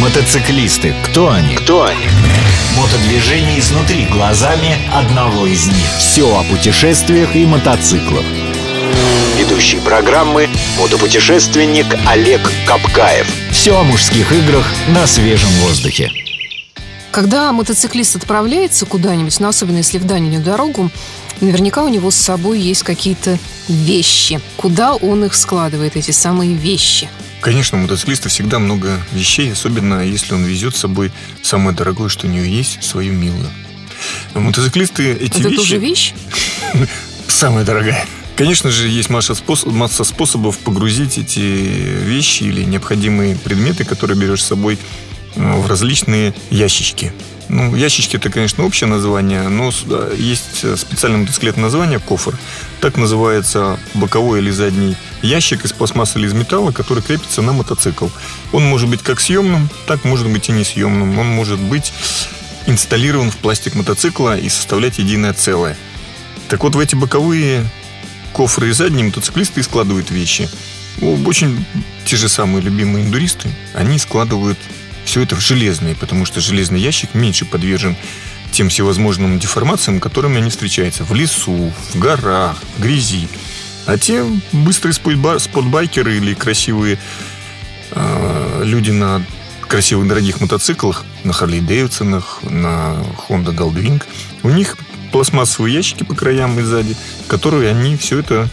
Мотоциклисты. Кто они? Кто они? Мотодвижение изнутри глазами одного из них. Все о путешествиях и мотоциклах. Ведущий программы – мотопутешественник Олег Капкаев. Все о мужских играх на свежем воздухе. Когда мотоциклист отправляется куда-нибудь, ну, особенно если в дальнюю дорогу, наверняка у него с собой есть какие-то вещи. Куда он их складывает, эти самые вещи? Конечно, у мотоциклиста всегда много вещей, особенно если он везет с собой самое дорогое, что у него есть, свою милую. Мотоциклисты эти Это вещи... тоже вещь? Самая дорогая. Конечно же, есть масса, способ, масса способов погрузить эти вещи или необходимые предметы, которые берешь с собой э, в различные ящички. Ну, ящички это, конечно, общее название, но сюда есть специальное мотоциклетное название кофр. Так называется боковой или задний ящик из пластмассы или из металла, который крепится на мотоцикл. Он может быть как съемным, так может быть и несъемным. Он может быть инсталлирован в пластик мотоцикла и составлять единое целое. Так вот, в эти боковые кофры и задние мотоциклисты складывают вещи. Очень те же самые любимые индуристы, они складывают все это в железные, потому что железный ящик меньше подвержен тем всевозможным деформациям, которыми они встречаются в лесу, в горах, в грязи. А те быстрые спортба- спортбайкеры или красивые э, люди на красивых дорогих мотоциклах, на Харли Дэвидсонах, на Honda Goldwing, у них пластмассовые ящики по краям и сзади, которые они все это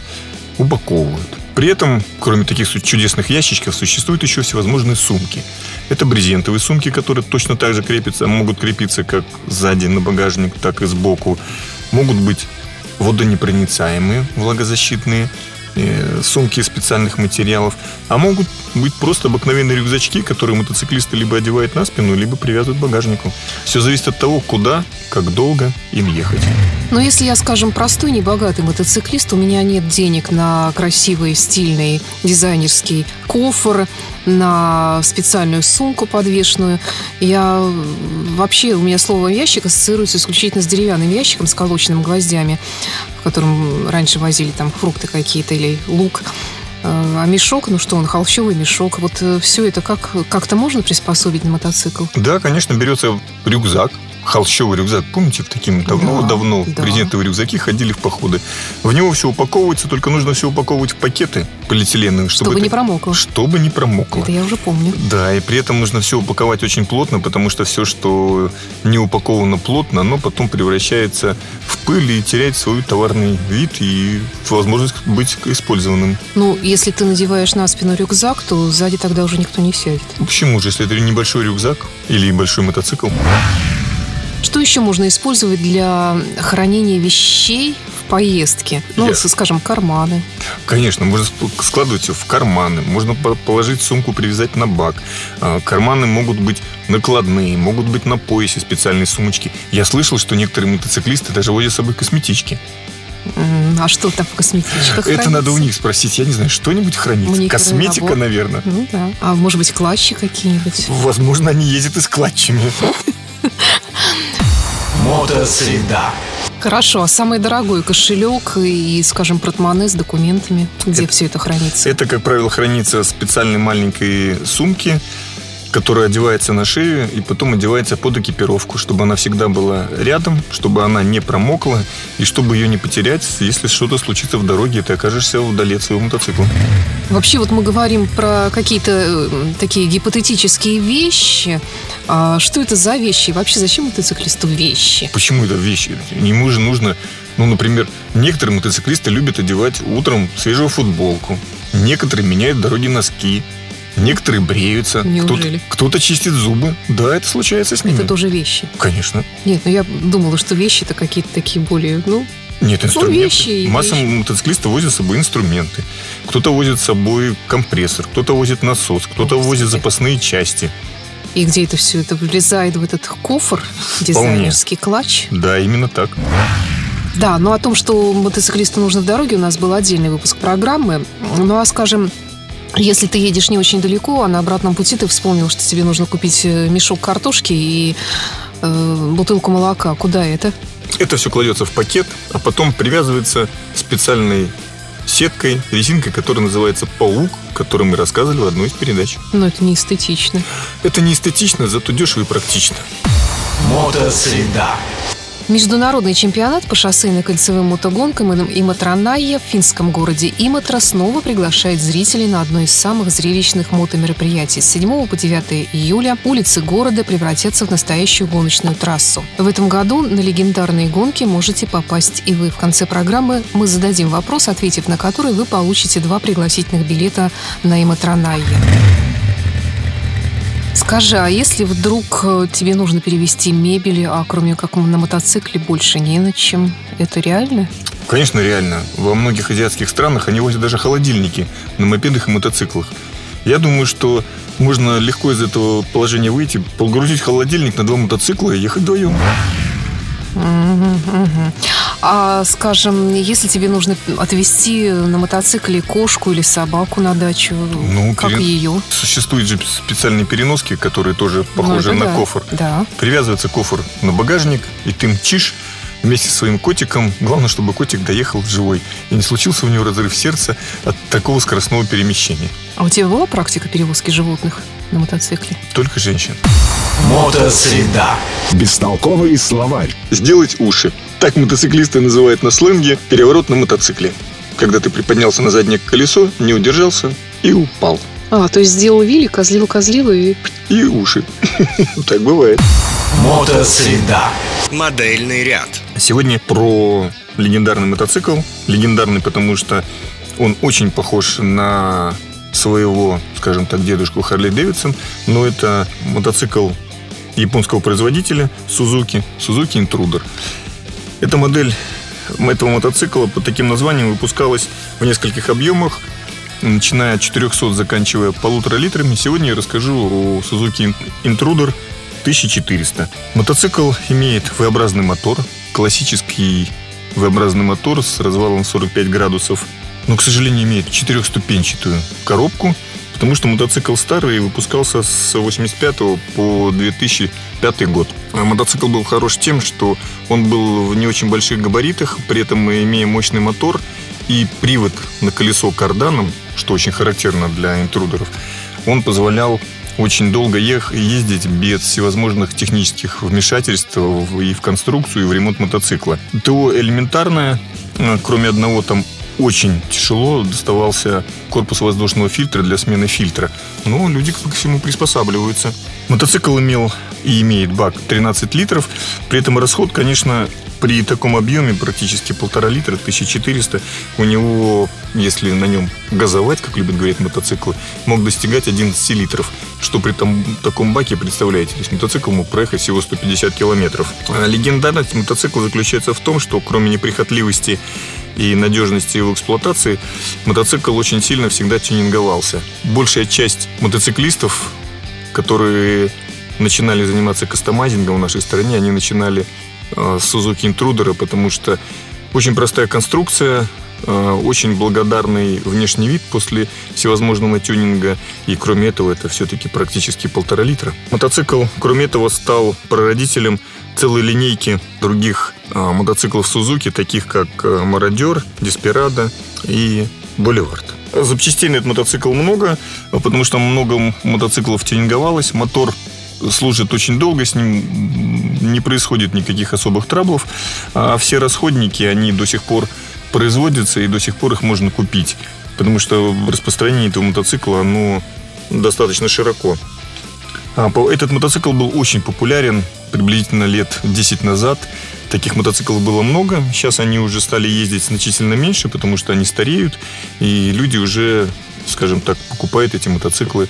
упаковывают. При этом, кроме таких чудесных ящичков, существуют еще всевозможные сумки. Это брезентовые сумки, которые точно так же крепятся, могут крепиться как сзади на багажник, так и сбоку. Могут быть водонепроницаемые, влагозащитные, э, сумки из специальных материалов, а могут быть просто обыкновенные рюкзачки, которые мотоциклисты либо одевают на спину, либо привязывают к багажнику. Все зависит от того, куда, как долго им ехать. Но если я, скажем, простой, небогатый мотоциклист, у меня нет денег на красивый, стильный, дизайнерский кофр, на специальную сумку подвешенную. Я вообще, у меня слово ящик ассоциируется исключительно с деревянным ящиком, с колоченным гвоздями, в котором раньше возили там фрукты какие-то или лук. Э, А мешок, ну что он, холщовый мешок. Вот все это как, как-то можно приспособить на мотоцикл? Да, конечно, берется рюкзак, холщовый рюкзак. Помните, в таким давно-давно да. брезентовые рюкзаки ходили в походы. В него все упаковывается, только нужно все упаковывать в пакеты полиэтиленовые, чтобы, Чтобы не это- промокло. Чтобы не промокло. Это я уже помню. Да, и при этом нужно все упаковать очень плотно, потому что все, что не упаковано плотно, оно потом превращается в пыль и теряет свой товарный вид и возможность быть использованным. Ну, если ты надеваешь на спину рюкзак, то сзади тогда уже никто не сядет. Почему же, если это небольшой рюкзак или большой мотоцикл? Что еще можно использовать для хранения вещей в поездке? Ну, с- скажем, карманы. Конечно, можно складывать все в карманы, можно по- положить сумку, привязать на бак. А, Карманы могут быть накладные, могут быть на поясе специальные сумочки. Я слышал, что некоторые мотоциклисты даже возят с собой косметички. А что там в косметичках Это хранится? надо у них спросить. Я не знаю, что-нибудь хранится. Маникюрный Косметика, набор. наверное. Ну да. А может быть, клатчи какие-нибудь? Возможно, они ездят и с клатчами. Мотосреда. Хорошо, а самый дорогой кошелек и, скажем, портмоне с документами, где Это- все это хранится? Это, как правило, хранится в специальной маленькой сумке, которая одевается на шею и потом одевается под экипировку, чтобы она всегда была рядом, чтобы она не промокла и чтобы ее не потерять, если что-то случится в дороге, и ты окажешься вдали от своего мотоцикла. Вообще, вот мы говорим про какие-то такие гипотетические вещи. А что это за вещи? И вообще, зачем мотоциклисту вещи? Почему это вещи? Ему же нужно, ну, например, некоторые мотоциклисты любят одевать утром свежую футболку, некоторые меняют в дороге носки, некоторые бреются, Неужели? кто-то чистит зубы. Да, это случается с ними. Это тоже вещи. Конечно. Нет, ну я думала, что вещи это какие-то такие более, ну, Нет, инструменты. вещи Масса вещи. мотоциклистов возят с собой инструменты. Кто-то возит с собой компрессор, кто-то возит насос, кто-то возит запасные части. и где это все это влезает в этот кофр, дизайнерский клатч. Да, именно так. Да, ну о том, что мотоциклисту нужно в дороге, у нас был отдельный выпуск программы. Ну а скажем, если ты едешь не очень далеко, а на обратном пути ты вспомнил, что тебе нужно купить э, мешок картошки и э, бутылку молока. Куда это? Это все кладется в пакет, а потом привязывается специальной сеткой, резинкой, которая называется «Паук», о которой мы рассказывали в одной из передач. Но это не эстетично. Это не эстетично, зато дешево и практично. Мотосреда. Международный чемпионат по шоссейно-кольцевым мотогонкам и Матранайе в финском городе Иматра снова приглашает зрителей на одно из самых зрелищных мотомероприятий. С 7 по 9 июля улицы города превратятся в настоящую гоночную трассу. В этом году на легендарные гонки можете попасть и вы. В конце программы мы зададим вопрос, ответив на который вы получите два пригласительных билета на Иматранайе. Скажи, а если вдруг э, тебе нужно перевести мебель, а кроме как на мотоцикле больше не на чем, это реально? Конечно, реально. Во многих азиатских странах они возят даже холодильники на мопедах и мотоциклах. Я думаю, что можно легко из этого положения выйти, погрузить холодильник на два мотоцикла и ехать вдвоем. Угу, угу. А, скажем, если тебе нужно отвезти на мотоцикле кошку или собаку на дачу, ну, как пере... ее? Существуют же специальные переноски, которые тоже ну, похожи ну, на да. кофр. Да. Привязывается кофр на багажник, и ты мчишь вместе со своим котиком. Главное, чтобы котик доехал живой и не случился у него разрыв сердца от такого скоростного перемещения. А у тебя была практика перевозки животных на мотоцикле? Только женщин. Мотосреда. Бестолковый словарь. Сделать уши. Так мотоциклисты называют на сленге переворот на мотоцикле. Когда ты приподнялся на заднее колесо, не удержался и упал. А, то есть сделал вили, козлил козлил и... И уши. Так бывает. Мотосреда. Модельный ряд. Сегодня про легендарный мотоцикл. Легендарный, потому что он очень похож на своего, скажем так, дедушку Харли Дэвидсон, но это мотоцикл японского производителя Suzuki, Suzuki Intruder. Эта модель этого мотоцикла под таким названием выпускалась в нескольких объемах, начиная от 400, заканчивая полутора литрами. Сегодня я расскажу о Suzuki Intruder 1400. Мотоцикл имеет V-образный мотор, классический V-образный мотор с развалом 45 градусов, но, к сожалению, имеет четырехступенчатую коробку, потому что мотоцикл старый выпускался с 85 по 2005 год. А мотоцикл был хорош тем, что он был в не очень больших габаритах, при этом имея мощный мотор и привод на колесо карданом, что очень характерно для интрудеров, он позволял очень долго ех, ездить без всевозможных технических вмешательств и в конструкцию, и в ремонт мотоцикла. ТО элементарное, э, кроме одного там очень тяжело доставался корпус воздушного фильтра для смены фильтра. Но люди к всему приспосабливаются. Мотоцикл имел и имеет бак 13 литров. При этом расход, конечно, при таком объеме, практически полтора литра, 1400, у него, если на нем газовать, как любят говорить мотоциклы, мог достигать 11 литров. Что при том, таком баке, представляете, то есть мотоцикл мог проехать всего 150 километров. Легендарность мотоцикла заключается в том, что кроме неприхотливости и надежности его эксплуатации, мотоцикл очень сильно всегда тюнинговался. Большая часть мотоциклистов, которые начинали заниматься кастомайзингом в нашей стране, они начинали э, с Suzuki Intruder, потому что очень простая конструкция, очень благодарный внешний вид после всевозможного тюнинга. И кроме этого, это все-таки практически полтора литра. Мотоцикл, кроме этого, стал прародителем целой линейки других а, мотоциклов Suzuki, таких как Мародер, Деспирадо и Боливард. Запчастей на этот мотоцикл много, потому что много мотоциклов тюнинговалось. Мотор служит очень долго, с ним не происходит никаких особых траблов. А все расходники, они до сих пор производятся, и до сих пор их можно купить. Потому что распространение этого мотоцикла, оно достаточно широко. Этот мотоцикл был очень популярен приблизительно лет 10 назад. Таких мотоциклов было много. Сейчас они уже стали ездить значительно меньше, потому что они стареют. И люди уже, скажем так, покупают эти мотоциклы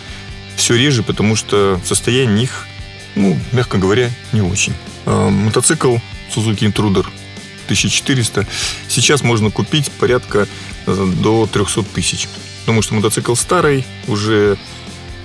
все реже, потому что состояние них, ну, мягко говоря, не очень. А, мотоцикл Suzuki Intruder 1400 сейчас можно купить порядка э, до 300 тысяч. Потому что мотоцикл старый, уже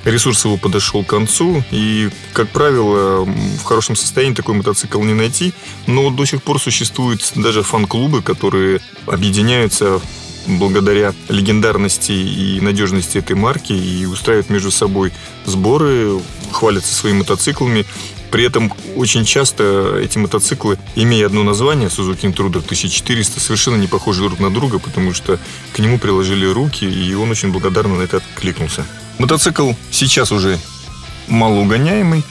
ресурс его подошел к концу, и, как правило, в хорошем состоянии такой мотоцикл не найти, но до сих пор существуют даже фан-клубы, которые объединяются благодаря легендарности и надежности этой марки и устраивают между собой сборы, хвалятся своими мотоциклами. При этом очень часто эти мотоциклы, имея одно название, Suzuki Intruder 1400, совершенно не похожи друг на друга, потому что к нему приложили руки, и он очень благодарно на это откликнулся. Мотоцикл сейчас уже малоугоняемый,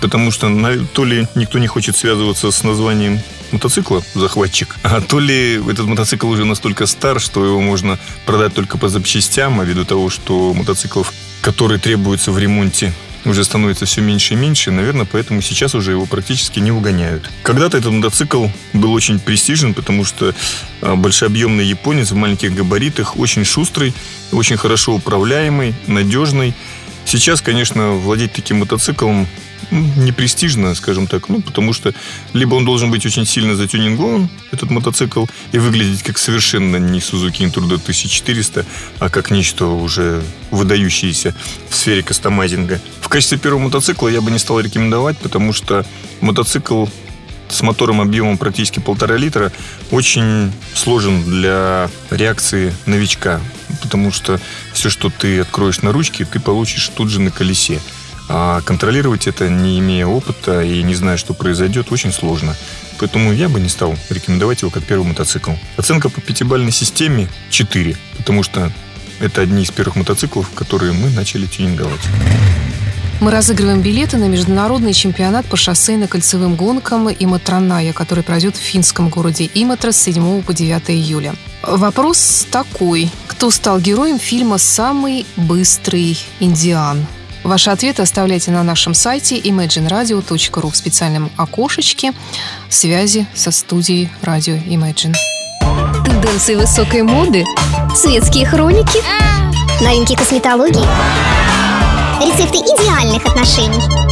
потому что то ли никто не хочет связываться с названием мотоцикла захватчик, а то ли этот мотоцикл уже настолько стар, что его можно продать только по запчастям, а ввиду того, что мотоциклов, которые требуются в ремонте, уже становится все меньше и меньше, наверное, поэтому сейчас уже его практически не угоняют. Когда-то этот мотоцикл был очень престижен, потому что а, большеобъемный японец в маленьких габаритах, очень шустрый, очень хорошо управляемый, надежный. Сейчас, конечно, владеть таким мотоциклом не престижно, скажем так, ну, потому что либо он должен быть очень сильно затюнингован, этот мотоцикл, и выглядеть как совершенно не Suzuki Intruder 1400, а как нечто уже выдающееся в сфере кастомайзинга. В качестве первого мотоцикла я бы не стал рекомендовать, потому что мотоцикл с мотором объемом практически полтора литра очень сложен для реакции новичка, потому что все, что ты откроешь на ручке, ты получишь тут же на колесе. А контролировать это, не имея опыта и не зная, что произойдет, очень сложно. Поэтому я бы не стал рекомендовать его как первый мотоцикл. Оценка по пятибалльной системе 4, потому что это одни из первых мотоциклов, которые мы начали тюнинговать. Мы разыгрываем билеты на международный чемпионат по шоссейно-кольцевым гонкам Иматраная, который пройдет в финском городе Иматра с 7 по 9 июля. Вопрос такой. Кто стал героем фильма «Самый быстрый индиан»? Ваши ответы оставляйте на нашем сайте imagineradio.ru в специальном окошечке связи со студией радио Imagine. Тенденции высокой моды, светские хроники, новинки косметологии, рецепты идеальных отношений.